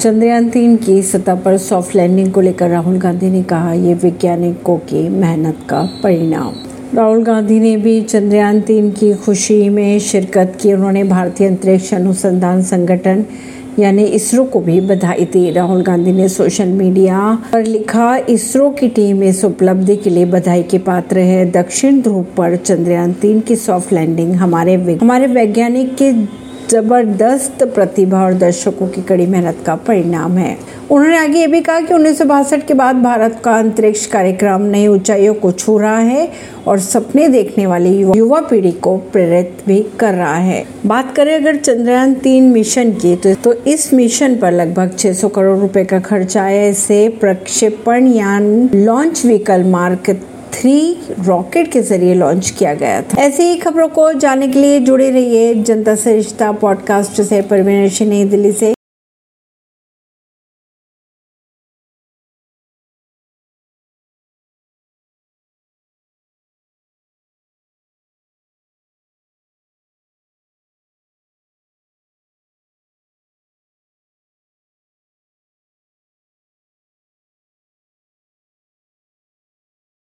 चंद्रयान तीन की सतह पर सॉफ्ट लैंडिंग को लेकर राहुल गांधी ने कहा, ये वैज्ञानिकों की मेहनत का परिणाम। राहुल गांधी ने भी चंद्रयान तीन की खुशी में शिरकत की। उन्होंने भारतीय अंतरिक्ष अनुसंधान संगठन, यानी इसरो को भी बधाई दी। राहुल गांधी ने सोशल मीडिया पर लिखा, इसरो की टीम इस उपलब्धि के लिए बधाई के पात्र है। दक्षिण ध्रुव पर चंद्रयान तीन की सॉफ्ट लैंडिंग हमारे हमारे वैज्ञानिक के ज़बरदस्त प्रतिभा और दर्शकों की कड़ी मेहनत का परिणाम है। उन्होंने आगे ये भी कहा कि उन्नीस सौ बासठ के बाद भारत का अंतरिक्ष कार्यक्रम नई ऊंचाइयों को छू रहा है और सपने देखने वाली युवा पीढ़ी को प्रेरित भी कर रहा है। बात करें अगर चंद्रयान तीन मिशन की तो, तो इस मिशन पर लगभग 600 करोड़ रुपए का खर्च आया इसे प्रक्षेपण यान launch vehicle mark three rocket के ज़रिए लॉन्च किया गया था। ऐसी ही खबरों को जानने के लिए जुड़े रहिए जनता से रिश्ता पॉडकास्ट से। परवीन नई दिल्ली से।